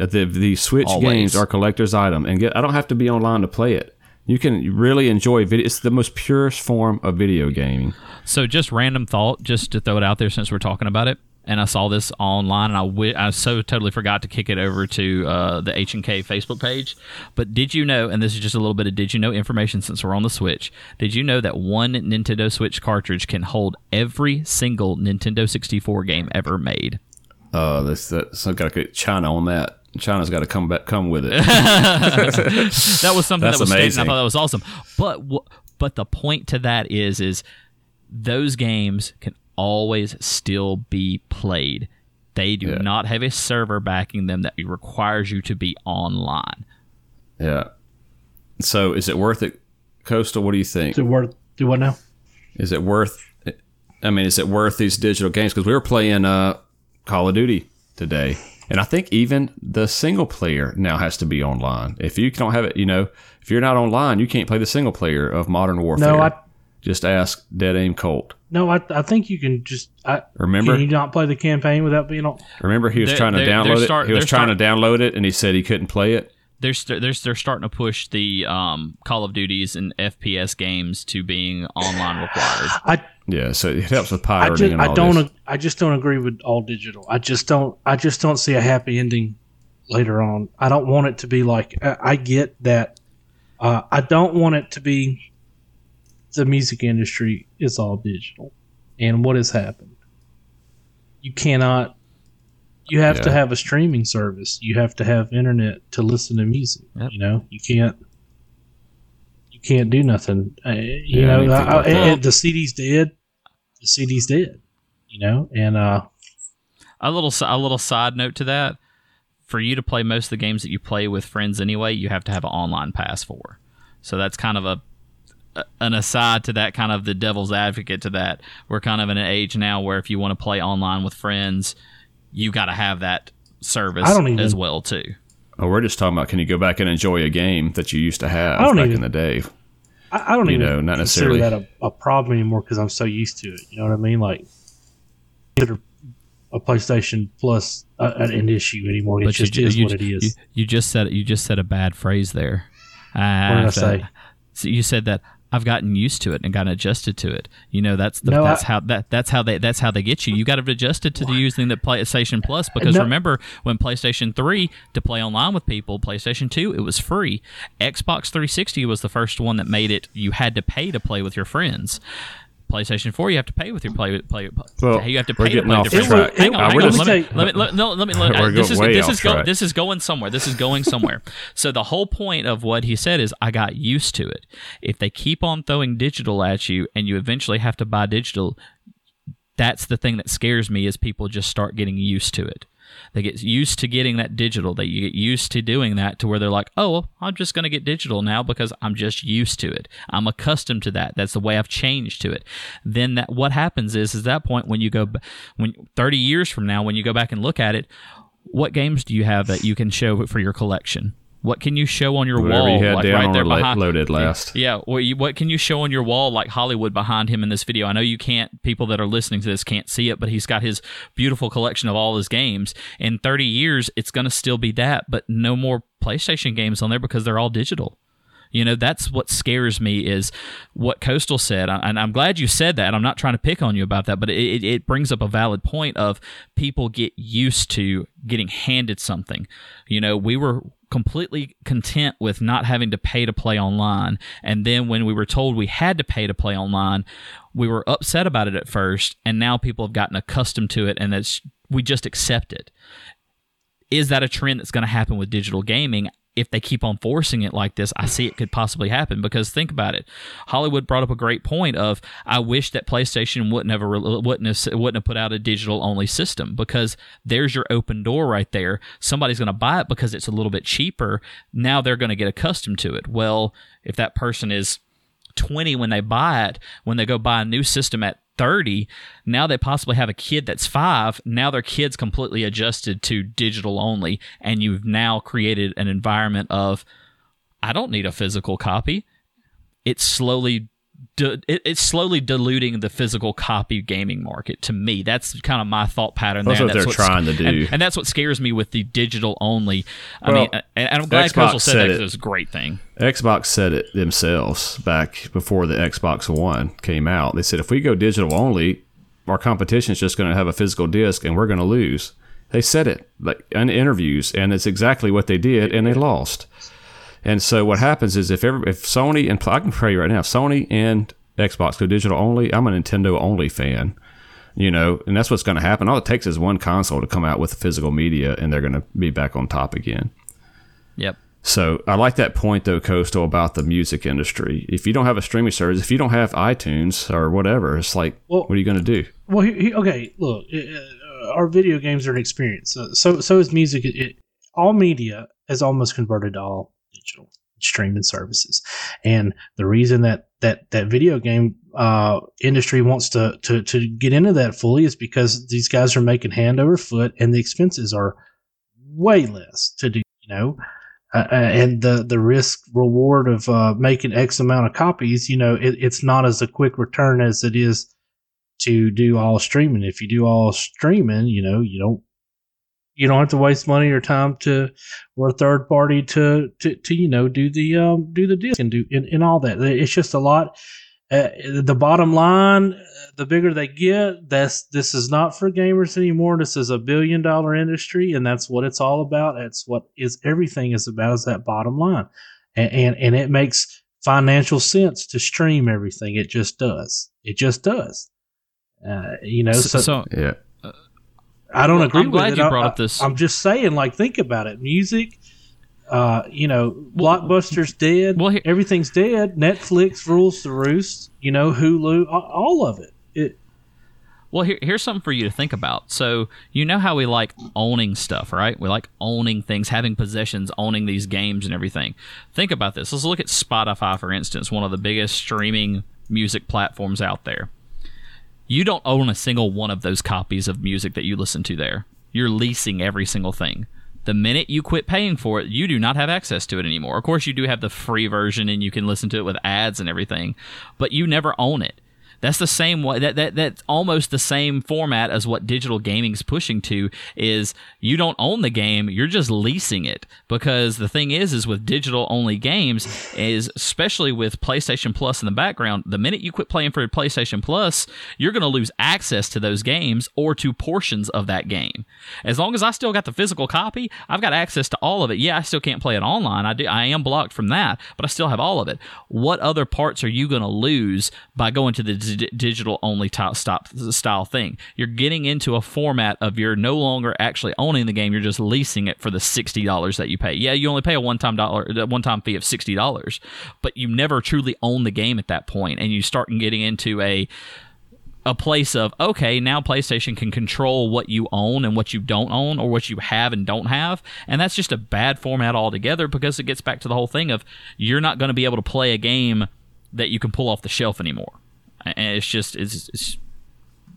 Uh, The the Switch Always. games are collector's item, and get I don't have to be online to play it. You can really enjoy video. It's the most purest form of video gaming. So just random thought, just to throw it out there since we're talking about it. And I saw this online, and I wi- I so totally forgot to kick it over to uh, the H and K Facebook page. But did you know? And this is just a little bit of did you know information since we're on the Switch. Did you know that one Nintendo Switch cartridge can hold every single Nintendo 64 game ever made? Uh, this that's got to get China on that. China's got to come back, come with it. that was something That's that was stated, and I thought that was awesome. But but the point to that is is those games can always still be played. They do Yeah. not have a server backing them that requires you to be online. yeah. So is it worth it, Coastal? What do you think? Is it worth do what now? Is it worth? I mean, is it worth these digital games? Because we were playing uh, Call of Duty today, and I think even the single player now has to be online. If you don't have it, you know, if you're not online, you can't play the single player of Modern Warfare. No, I just ask Dead Aim Colt. no, I, I think you can just I, Remember, Can you not play the campaign without being on? remember, he was They're- trying to they're- download they're it. he was trying start- to download it, and he said he couldn't play it. They're, st- they're, they're starting to push the um, Call of Duties and FPS games to being online required. I Yeah, so it helps with I pirating just and I don't this. I just don't agree with all digital. I just don't I just don't see a happy ending later on. I don't want it to be like I, I get that. Uh, I don't want it to be the music industry is all digital, and what has happened? You cannot. You have to have a streaming service. You have to have internet to listen to music. Yep. You know, you can't. You can't do nothing. Uh, you Yeah, know, I, about I- that. the CD's dead. The CD's dead. You know, and uh, a little a little side note to that for you to play most of the games that you play with friends anyway you have to have an online pass for so that's kind of a a- an aside to that kind of the devil's advocate to that we're kind of in an age now where if you want to play online with friends you got to have that service I don't even- as well too Oh, we're just talking about can you go back and enjoy a game that you used to have back even- in the day? I, I don't You even know, not consider necessarily- that a, a problem anymore because I'm so used to it. You know what I mean? Like, consider a PlayStation Plus uh, an issue anymore. It just ju- is you, what it ju- is. You, you just said you just said a bad phrase there. What did I have to- say? So you said that I've gotten used to it and gotten adjusted to it. You know that's the, No, that's I- how that that's how they that's how they get you. You got to adjust it to the using the PlayStation Plus because No. remember when PlayStation Three to play online with people, PlayStation Two it was free. Xbox 360 was the first one that made it you had to pay to play with your friends. PlayStation 4, you have to pay with your play. play Well, you have to pay to play off with your track. Hang on, Uh, hang on. Let me, let me, let, no, let me, let, We're this is this is go, this is going somewhere. This is going somewhere. so the whole point of what he said is I got used to it. If they keep on throwing digital at you and you eventually have to buy digital, that's the thing that scares me is people just start getting used to it. They get used to getting that digital. They get used to doing that to where they're like, "Oh, well, I'm just going to get digital now because I'm just used to it. I'm accustomed to that. That's the way I've changed to it." Then that what happens is is that point when you go when 30 years from now when you go back and look at it, what games do you have that you can show for your collection? What can you show on your Whatever wall, you had like right there behind? loaded last. Yeah, well, you, what can you show on your wall, like Hollywood behind him in this video? I know you can't. People that are listening to this can't see it, but he's got his beautiful collection of all his games. In 30 years, it's going to still be that, but no more PlayStation games on there because they're all digital. You know, that's what scares me is what Coastal said. And I'm glad you said that. I'm not trying to pick on you about that, but it, it brings up a valid point of people get used to getting handed something. You know, we were completely content with not having to pay to play online. And then when we were told we had to pay to play online, we were upset about it at first. And now people have gotten accustomed to it and it's, we just accept it. Is that a trend that's going to happen with digital gaming? If they keep on forcing it like this, I see it could possibly happen. Because think about it, Hollywood brought up a great point of I wish that PlayStation wouldn't have wouldn't have, wouldn't have put out a digital only system because there's your open door right there. Somebody's going to buy it because it's a little bit cheaper. Now they're going to get accustomed to it. Well, if that person is 20 when they buy it, when they go buy a new system at 30 now they possibly have a kid that's five now their kid's completely adjusted to digital only and you've now created an environment of i don't need a physical copy. It's slowly it's slowly diluting the physical copy gaming market to me. That's kind of my thought pattern that's there. what that's they're trying to do. and, and, that's what scares me with the digital only. I well, mean and i'm glad Xbox said that it. was a great thing. Xbox said it themselves back before the xbox one came out. They said if we go digital only our competition is just going to have a physical disc and we're going to lose. They said it like in interviews and it's exactly what they did and they lost and so what happens is if every, if Sony and I can tell you right now, Sony and Xbox go digital only, I'm a Nintendo only fan. You know, and that's what's going to happen. All it takes is one console to come out with physical media, and they're going to be back on top again. Yep. So I like that point though, Coastal, about the music industry. If you don't have a streaming service, if you don't have iTunes or whatever, it's like, well, what are you going to do? Well, he, he, okay, look, uh, our video games are an experience. So, so, so is music. It, all media is almost converted to all digital streaming services. And the reason that that that video game uh, industry wants to, to to get into that fully is because these guys are making hand over foot, and the expenses are way less to do. You know. Uh, uh and the the risk reward of uh, making X amount of copies, you know, it, it's not as a quick return as it is to do all streaming. If you do all streaming, you know, you don't you don't have to waste money or time to or a third party to to, to you know do the um, do the disc and do and, and all that. It's just a lot. Uh, the bottom line, the bigger they get, that's this is not for gamers anymore. This is a billion dollar industry, and that's what it's all about. That's what is everything is about is that bottom line, and and, and it makes financial sense to stream everything. It just does. It just does. Uh, you know, so, so yeah. I don't well, agree I'm glad with you brought I, up this. I'm just saying, like, think about it. Music, uh, you know, well, Blockbuster's dead. Well, here, everything's dead. Netflix rules the roost. You know, Hulu, all of it. It. Well, here, here's something for you to think about. So, you know how we like owning stuff, right? We like owning things, having possessions, owning these games and everything. Think about this. Let's look at Spotify, for instance, one of the biggest streaming music platforms out there you don't own a single one of those copies of music that you listen to there. You're leasing every single thing. The minute you quit paying for it, you do not have access to it anymore. Of course, you do have the free version and you can listen to it with ads and everything, but you never own it. That's the same way that, that that's almost the same format as what digital gaming is pushing to is you don't own the game, you're just leasing it. Because the thing is is with digital only games is especially with PlayStation Plus in the background, the minute you quit playing for PlayStation Plus, you're going to lose access to those games or to portions of that game. As long as I still got the physical copy, I've got access to all of it. Yeah, I still can't play it online. I do I am blocked from that, but I still have all of it. What other parts are you going to lose by going to the d- digital only t- stop style thing. You're getting into a format of you're no longer actually owning the game. You're just leasing it for the sixty dollars that you pay. Yeah, you only pay a one time dollar, one time fee of sixty dollars, but you never truly own the game at that point, and you start getting into a a place of okay now playstation can control what you own and what you don't own or what you have and don't have and that's just a bad format altogether because it gets back to the whole thing of you're not going to be able to play a game that you can pull off the shelf anymore and it's just it's, it's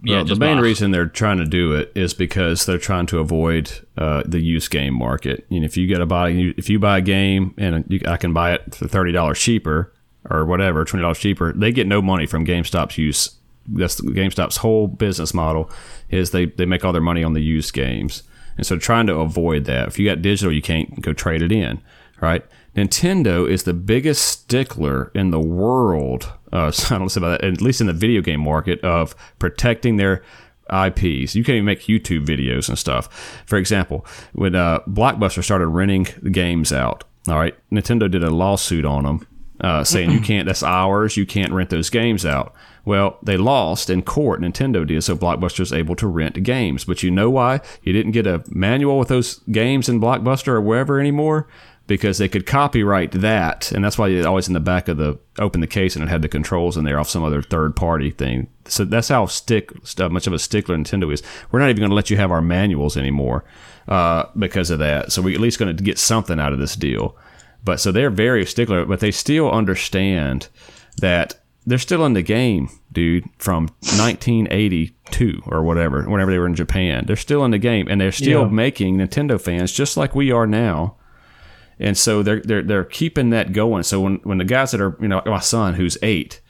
yeah, well, the main reason they're trying to do it is because they're trying to avoid uh, the used game market. Know, if you get a buy, if you buy a game and you, I can buy it for thirty dollars cheaper or whatever, twenty dollars cheaper, they get no money from GameStop's use. That's the, GameStop's whole business model is they they make all their money on the used games, and so trying to avoid that. If you got digital, you can't go trade it in. right? Nintendo is the biggest stickler in the world. Uh, I don't know about that, at least in the video game market of protecting their IPs. You can't even make YouTube videos and stuff. For example, when uh, Blockbuster started renting the games out, all right, Nintendo did a lawsuit on them uh, saying you can't, that's ours, you can't rent those games out. Well, they lost in court, Nintendo did, so Blockbuster was able to rent games. But you know why? You didn't get a manual with those games in Blockbuster or wherever anymore? Because they could copyright that, and that's why it's always in the back of the open the case and it had the controls in there off some other third party thing. So that's how stick stuff much of a stickler Nintendo is. We're not even going to let you have our manuals anymore uh, because of that. So we're at least going to get something out of this deal. But so they're very stickler, but they still understand that they're still in the game, dude, from 1982 or whatever, whenever they were in Japan. They're still in the game and they're still Yeah. making Nintendo fans just like we are now. And so they're they're they're keeping that going. So when when the guys that are, you know, my son who's 8,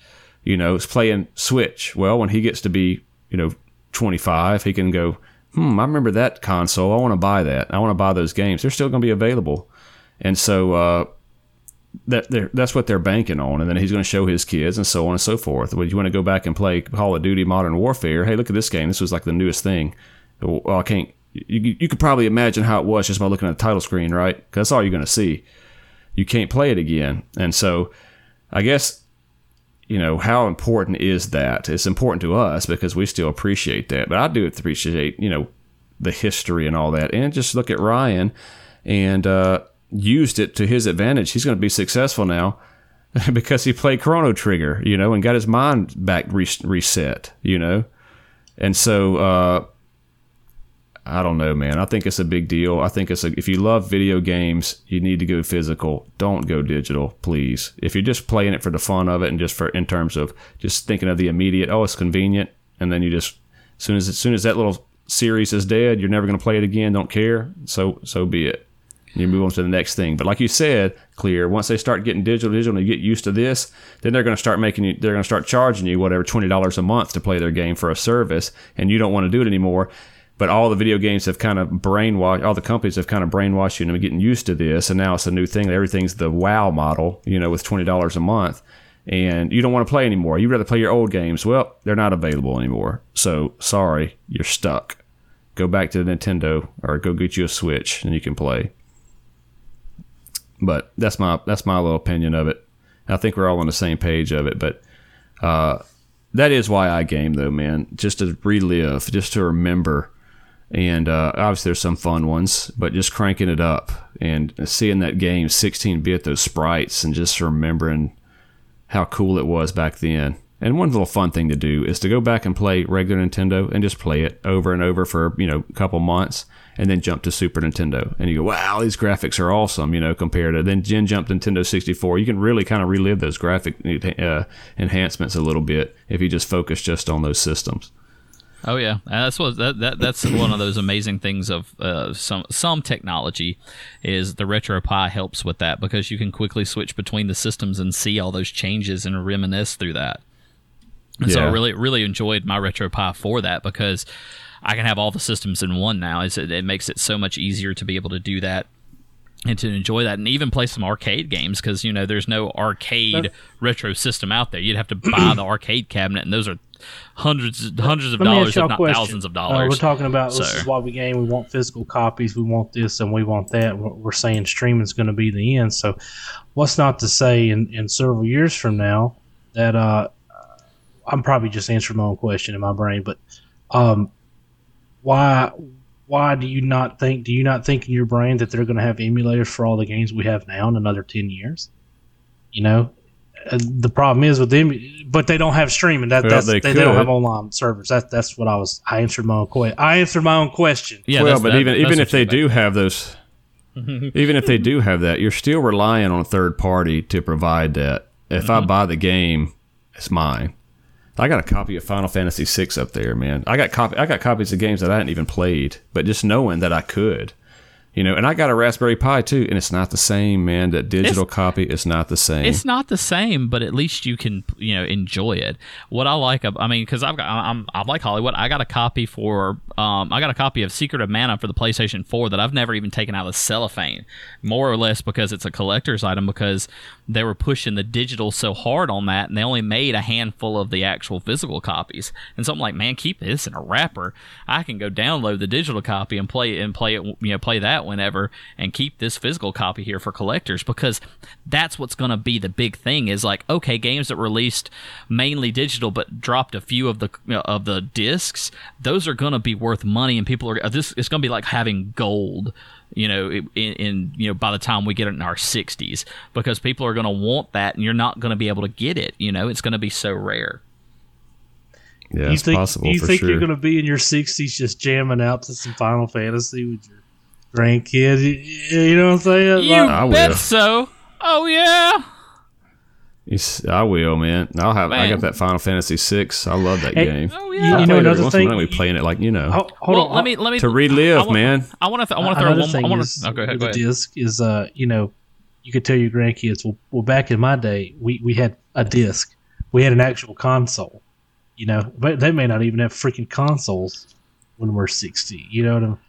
you know, is playing Switch, well, when he gets to be, you know, 25, he can go, "Hmm, I remember that console. I want to buy that. I want to buy those games. They're still going to be available." And so uh that that's what they're banking on, and then he's going to show his kids, and so on and so forth. Would you want to go back and play Call of Duty Modern Warfare? Hey, look at this game. This was like the newest thing. Well, I can't. You, you could probably imagine how it was just by looking at the title screen, right? Because that's all you're going to see. You can't play it again, and so I guess you know how important is that? It's important to us because we still appreciate that, but I do appreciate you know the history and all that, and just look at Ryan and. uh used it to his advantage. He's going to be successful now because he played Chrono Trigger, you know, and got his mind back re- reset, you know. And so uh, I don't know, man. I think it's a big deal. I think it's a, if you love video games, you need to go physical. Don't go digital, please. If you're just playing it for the fun of it and just for in terms of just thinking of the immediate, oh, it's convenient, and then you just as soon as as soon as that little series is dead, you're never going to play it again. Don't care. So so be it you move on to the next thing. But like you said, clear. Once they start getting digital, digital, and you get used to this, then they're going to start making you. They're going to start charging you whatever twenty dollars a month to play their game for a service, and you don't want to do it anymore. But all the video games have kind of brainwashed. All the companies have kind of brainwashed you into getting used to this, and now it's a new thing. Everything's the WoW model, you know, with twenty dollars a month, and you don't want to play anymore. You'd rather play your old games. Well, they're not available anymore. So sorry, you're stuck. Go back to the Nintendo or go get you a Switch, and you can play. But that's my that's my little opinion of it. I think we're all on the same page of it. But uh, that is why I game, though, man. Just to relive, just to remember. And uh, obviously, there's some fun ones, but just cranking it up and seeing that game 16 bit, those sprites, and just remembering how cool it was back then. And one little fun thing to do is to go back and play regular Nintendo and just play it over and over for, you know, a couple months and then jump to Super Nintendo. And you go, wow, these graphics are awesome, you know, compared to then Jen jump Nintendo 64. You can really kind of relive those graphic uh, enhancements a little bit if you just focus just on those systems. Oh yeah, and that's what that, that that's one of those amazing things of uh, some some technology is the RetroPie helps with that because you can quickly switch between the systems and see all those changes and reminisce through that. And so I really really enjoyed my RetroPie for that because I can have all the systems in one now. It's, it makes it so much easier to be able to do that and to enjoy that and even play some arcade games because you know there's no arcade retro system out there. You'd have to buy the arcade cabinet, and those are hundreds hundreds of dollars, if not question. thousands of Uh, dollars. we're talking about this So- is why we game. We want physical copies. We want this and we want that. We're, saying streaming is going to be the end. So, what's not to say in, in several years from now that uh, I'm probably just answering my own question in my brain, but um, why why do you not think do you not think in your brain that they're going to have emulators for all the games we have now in another 10 years you know Uh, Uh, the problem is with them but they don't have streaming that, Well, that's, they they, they don't have online servers that, that's what i was i answered my own question i answered my own question yeah, well, but that- even even if they you- do have those, even if they do have that, you're still relying on a third party to provide that. If I mm-hmm. buy the game, it's mine. I got a copy of Final Fantasy VI up there, man. I got copy. I got copies of games that I hadn't even played, but just knowing that I could, You know, and I got a Raspberry Pi too, and it's not the same, man. That digital It's- copy is not the same. It's not the same, but at least you can, you know, enjoy it. What I like, I mean, because I've got, I'm, I'm like Hollywood. I got a copy for, um, I got a copy of Secret of Mana for the PlayStation 4 that I've never even taken out of the cellophane, more or less because it's a collector's item because they were pushing the digital so hard on that, and they only made a handful of the actual physical copies. And so I'm like, man, keep this in a wrapper. I can go download the digital copy and play it and play it, you know, play that whenever, and keep this physical copy here for collectors because that's what's going to be the big thing. Is like, okay, games that released mainly digital but dropped a few of the you know, of the discs, those are going to be worth money, and people are uh, this. It's going to be like having gold you know, in, in you know by the time we get it in our 60s, because people are going to want that, and you're not going to be able to get it. You know, it's going to be so rare. yeah, you it's think possible you for think sure. you're going to be in your 60s just jamming out to some Final Fantasy with your grandkids? You, you know what I'm saying? You Like, I will. bet so. Oh yeah. Yes, I will, man. I'll have. I got that Final Fantasy six. I love that Hey, game. Oh yeah. you I know play it every another once thing. We playing it like you know Ho- hold well, on. let me let me to relive, I want, man. I want to I want to throw one. thing I want is to. Oh, go ahead. Go the ahead. disc is, uh, you know, you could tell your grandkids, well, well, back in my day, we, we had a disc. We had an actual console. You know, but they may not even have freaking consoles when we're 60. You know what I'm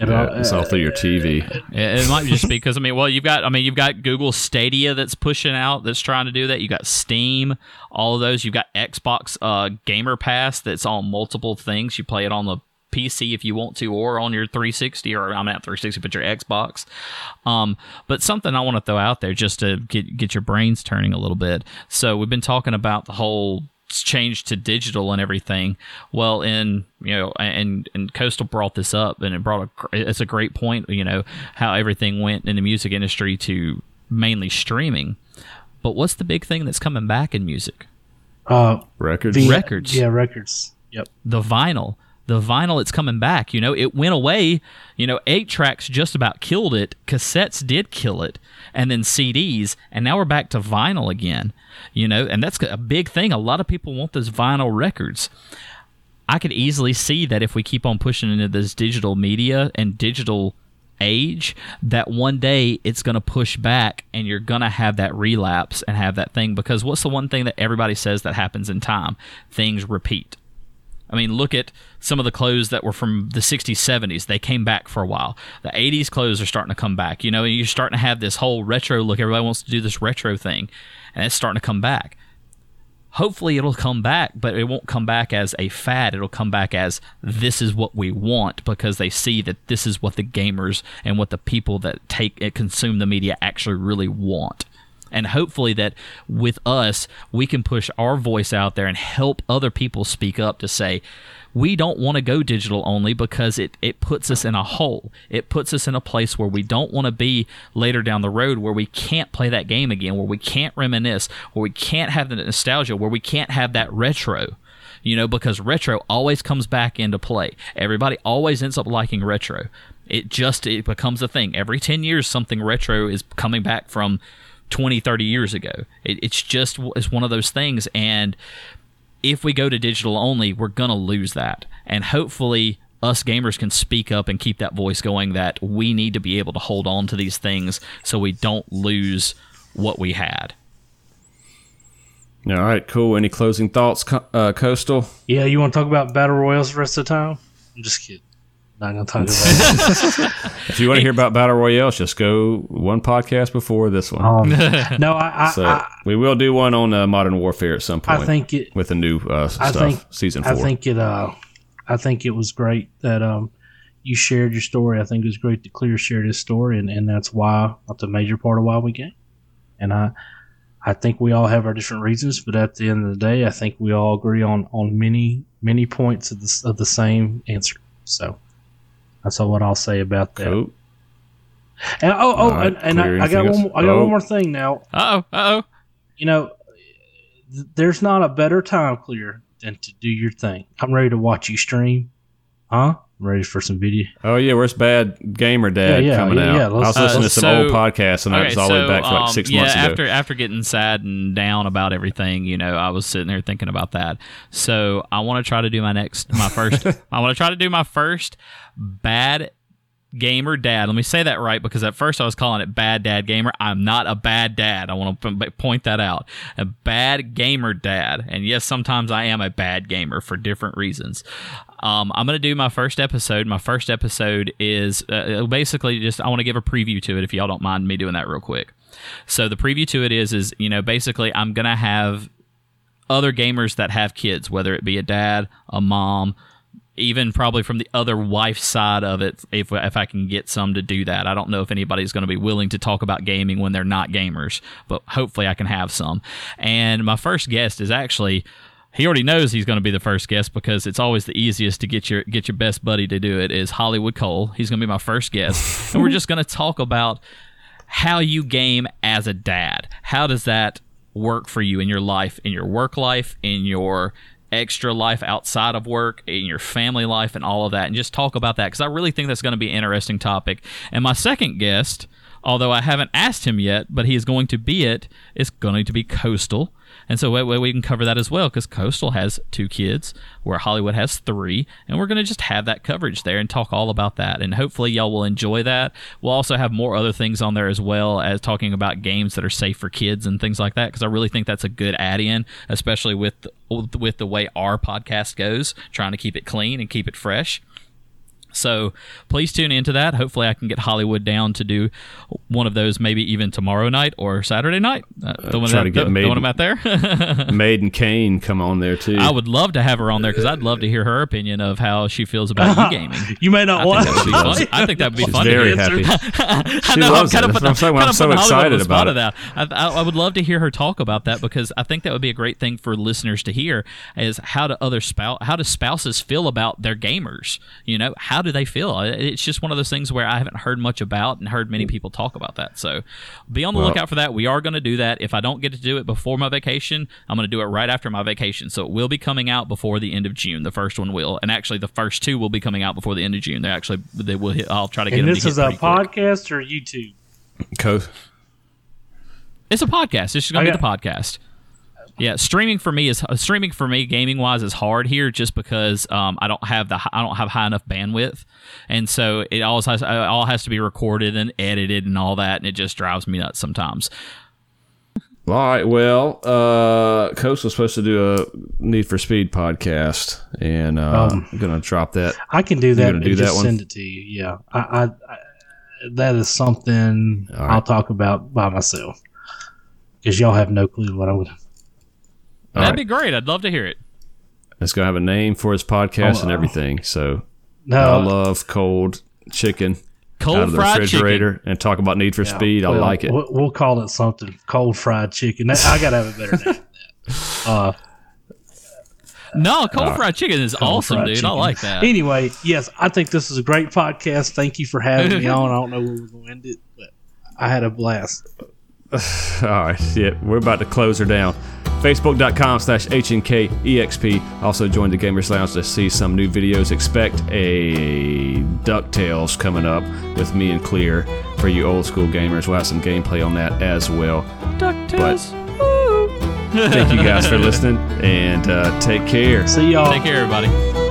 and, Yeah, uh, it's all through your TV. It, it might just be because I mean, well, you've got I mean, you've got Google Stadia that's pushing out that's trying to do that. You got Steam, all of those. You've got Xbox uh, Gamer Pass that's on multiple things. You play it on the PC if you want to, or on your 360, or I'm at 360, but your Xbox. Um, but something I want to throw out there just to get get your brains turning a little bit. So we've been talking about the whole change to digital and everything. Well, in you know, and and Coastal brought this up, and it brought a it's a great point. You know how everything went in the music industry to mainly streaming. But what's the big thing that's coming back in music? uh, Records. the- Records. Yeah, records. Yep. the vinyl. The vinyl, it's coming back. You know, it went away. You know, eight tracks just about killed it. Cassettes did kill it, and then CDs, and now we're back to vinyl again. You know, and that's a big thing. A lot of people want those vinyl records. I could easily see that if we keep on pushing into this digital media and digital age, that one day it's going to push back and you're going to have that relapse and have that thing. Because what's the one thing that everybody says that happens in time? Things repeat. I mean, look at some of the clothes that were from the 60s, 70s. They came back for a while. The 80s clothes are starting to come back. You know, and you're starting to have this whole retro look. Everybody wants to do this retro thing, and it's starting to come back. Hopefully, it'll come back, but it won't come back as a fad. It'll come back as this is what we want because they see that this is what the gamers and what the people that take and consume the media actually really want and hopefully that with us we can push our voice out there and help other people speak up to say we don't want to go digital only because it, it puts us in a hole. It puts us in a place where we don't want to be later down the road where we can't play that game again where we can't reminisce where we can't have the nostalgia where we can't have that retro. You know because retro always comes back into play. Everybody always ends up liking retro. It just it becomes a thing. Every 10 years something retro is coming back from 20 30 years ago it, it's just it's one of those things and if we go to digital only we're gonna lose that and hopefully us gamers can speak up and keep that voice going that we need to be able to hold on to these things so we don't lose what we had All right, cool. Any closing thoughts, uh, Coastal? Yeah, you want to talk about battle royals the rest of the time? I'm just kidding. Not gonna talk about it. If you want to hear about battle royales, just go one podcast before this one. Um, no, I, I, so I, we will do one on uh, Modern Warfare at some point I think it. with the new uh, I stuff, think season four. I think it. Uh, I think it was great that um, you shared your story. I think it was great that Clear shared his story, and, and that's why that's a major part of why we game. And I, I think we all have our different reasons, but at the end of the day, I think we all agree on on many many points of the of the same answer. So that's what I'll say about that. Cool. And oh, oh, right, and, and. I, I got one. More, I got Oh. one more thing now. uh-oh uh-oh You know, th- there's not a better time, clear, than to do your thing. I'm ready to watch you stream. Huh? I'm ready for some video. Oh yeah, where's Bad Gamer Dad Yeah, yeah, coming yeah, out? yeah, I let's- was listening uh, to some so- old podcasts, and I was all the way back for like um, six yeah, months ago. after after getting sad and down about everything, you know, I was sitting there thinking about that. So I want to try to do my next, my first. I want to try to do my first bad gamer dad. Let me say that right because at first I was calling it bad dad gamer. I'm not a bad dad. I want to point that out. A bad gamer dad. And yes, sometimes I am a bad gamer for different reasons. Um, I'm going to do my first episode. My first episode is uh, basically just I want to give a preview to it if y'all don't mind me doing that real quick. So the preview to it is is you know basically I'm going to have other gamers that have kids, whether it be a dad, a mom, even probably from the other wife's side of it, if, if I can get some to do that. I don't know if anybody's going to be willing to talk about gaming when they're not gamers, but hopefully I can have some. And my first guest is actually. He already knows he's going to be the first guest because it's always the easiest to get your get your best buddy to do it. Is Hollywood Cole? He's going to be my first guest, and we're just going to talk about how you game as a dad. How does that work for you in your life, in your work life, in your extra life outside of work, in your family life, and all of that, and just talk about that because I really think that's going to be an interesting topic. And my second guest, although I haven't asked him yet, but he is going to be it. it, is going to be Coastal. And so we, we can cover that as well because Coastal has two kids, where Hollywood has three, and we're going to just have that coverage there and talk all about that. And hopefully, y'all will enjoy that. We'll also have more other things on there as well as talking about games that are safe for kids and things like that because I really think that's a good add-in, especially with with the way our podcast goes, trying to keep it clean and keep it fresh. So please tune into that. Hopefully, I can get Hollywood down to do one of those, maybe even tomorrow night or Saturday night. Uh, the one, that, to get the, Maiden- the one I'm at there. Maiden Kane come on there too. I would love to have her on there because I'd love to hear her opinion of how she feels about you gaming. You may not I want. think that would be fun. I think that would be She's fun. very to hear. happy. I She know, loves I'm it. kind of That's I'm saying. I'm so excited about it. That. I, I, I would love to hear her talk about that because I think that would be a great thing for listeners to hear is how do other spouse how do spouses feel about their gamers? You know, how do they feel? It's just one of those things where I haven't heard much about and heard many mm. people talk about that. So be on the Well- lookout for that. We are going to do that. If I don't get to do it before my vacation, I'm going to do it right after my vacation. So it will be coming out before the end of June. The first one will, and actually the first two will be coming out before the end of June. They actually they will hit. I'll try to get And them this to hit is a pretty quick. podcast or YouTube. Co- It's a podcast. It's just going to be the podcast. Yeah, streaming for me is uh, streaming for me gaming wise is hard here just because um, I don't have the I don't have high enough bandwidth, and so it all has it all has to be recorded and edited and all that, and it just drives me nuts sometimes. All right. Well, uh, Coast was supposed to do a Need for Speed podcast, and uh, Um, I'm gonna drop that. I can do that do that just one? send it to you. Yeah, I, I, I that is something All right. I'll talk about by myself because y'all have no clue what I'm. gonna All That'd right. be great. I'd love to hear it. It's gonna have a name for his podcast Oh, and everything. So I love cold chicken out Cold of the fried refrigerator chicken. and talk about Need for yeah, Speed. I like it. We'll, we'll call it something cold fried chicken. That- I gotta have a better name. Uh, No, cold All right. fried chicken is cold awesome, fried dude. I like that. Anyway, yes, I think this is a great podcast. Thank you for having me on. I don't know where we're going to end it, but I had a blast. All right, yeah, we're about to close her down. Facebook.com slash HNKEXP. Also join the Gamers Lounge to see some new videos. Expect a DuckTales coming up with me and Clear for you old school gamers. We'll have some gameplay on that as well. DuckTales. Thank you guys for listening and uh, take care. See y'all. Take care, everybody.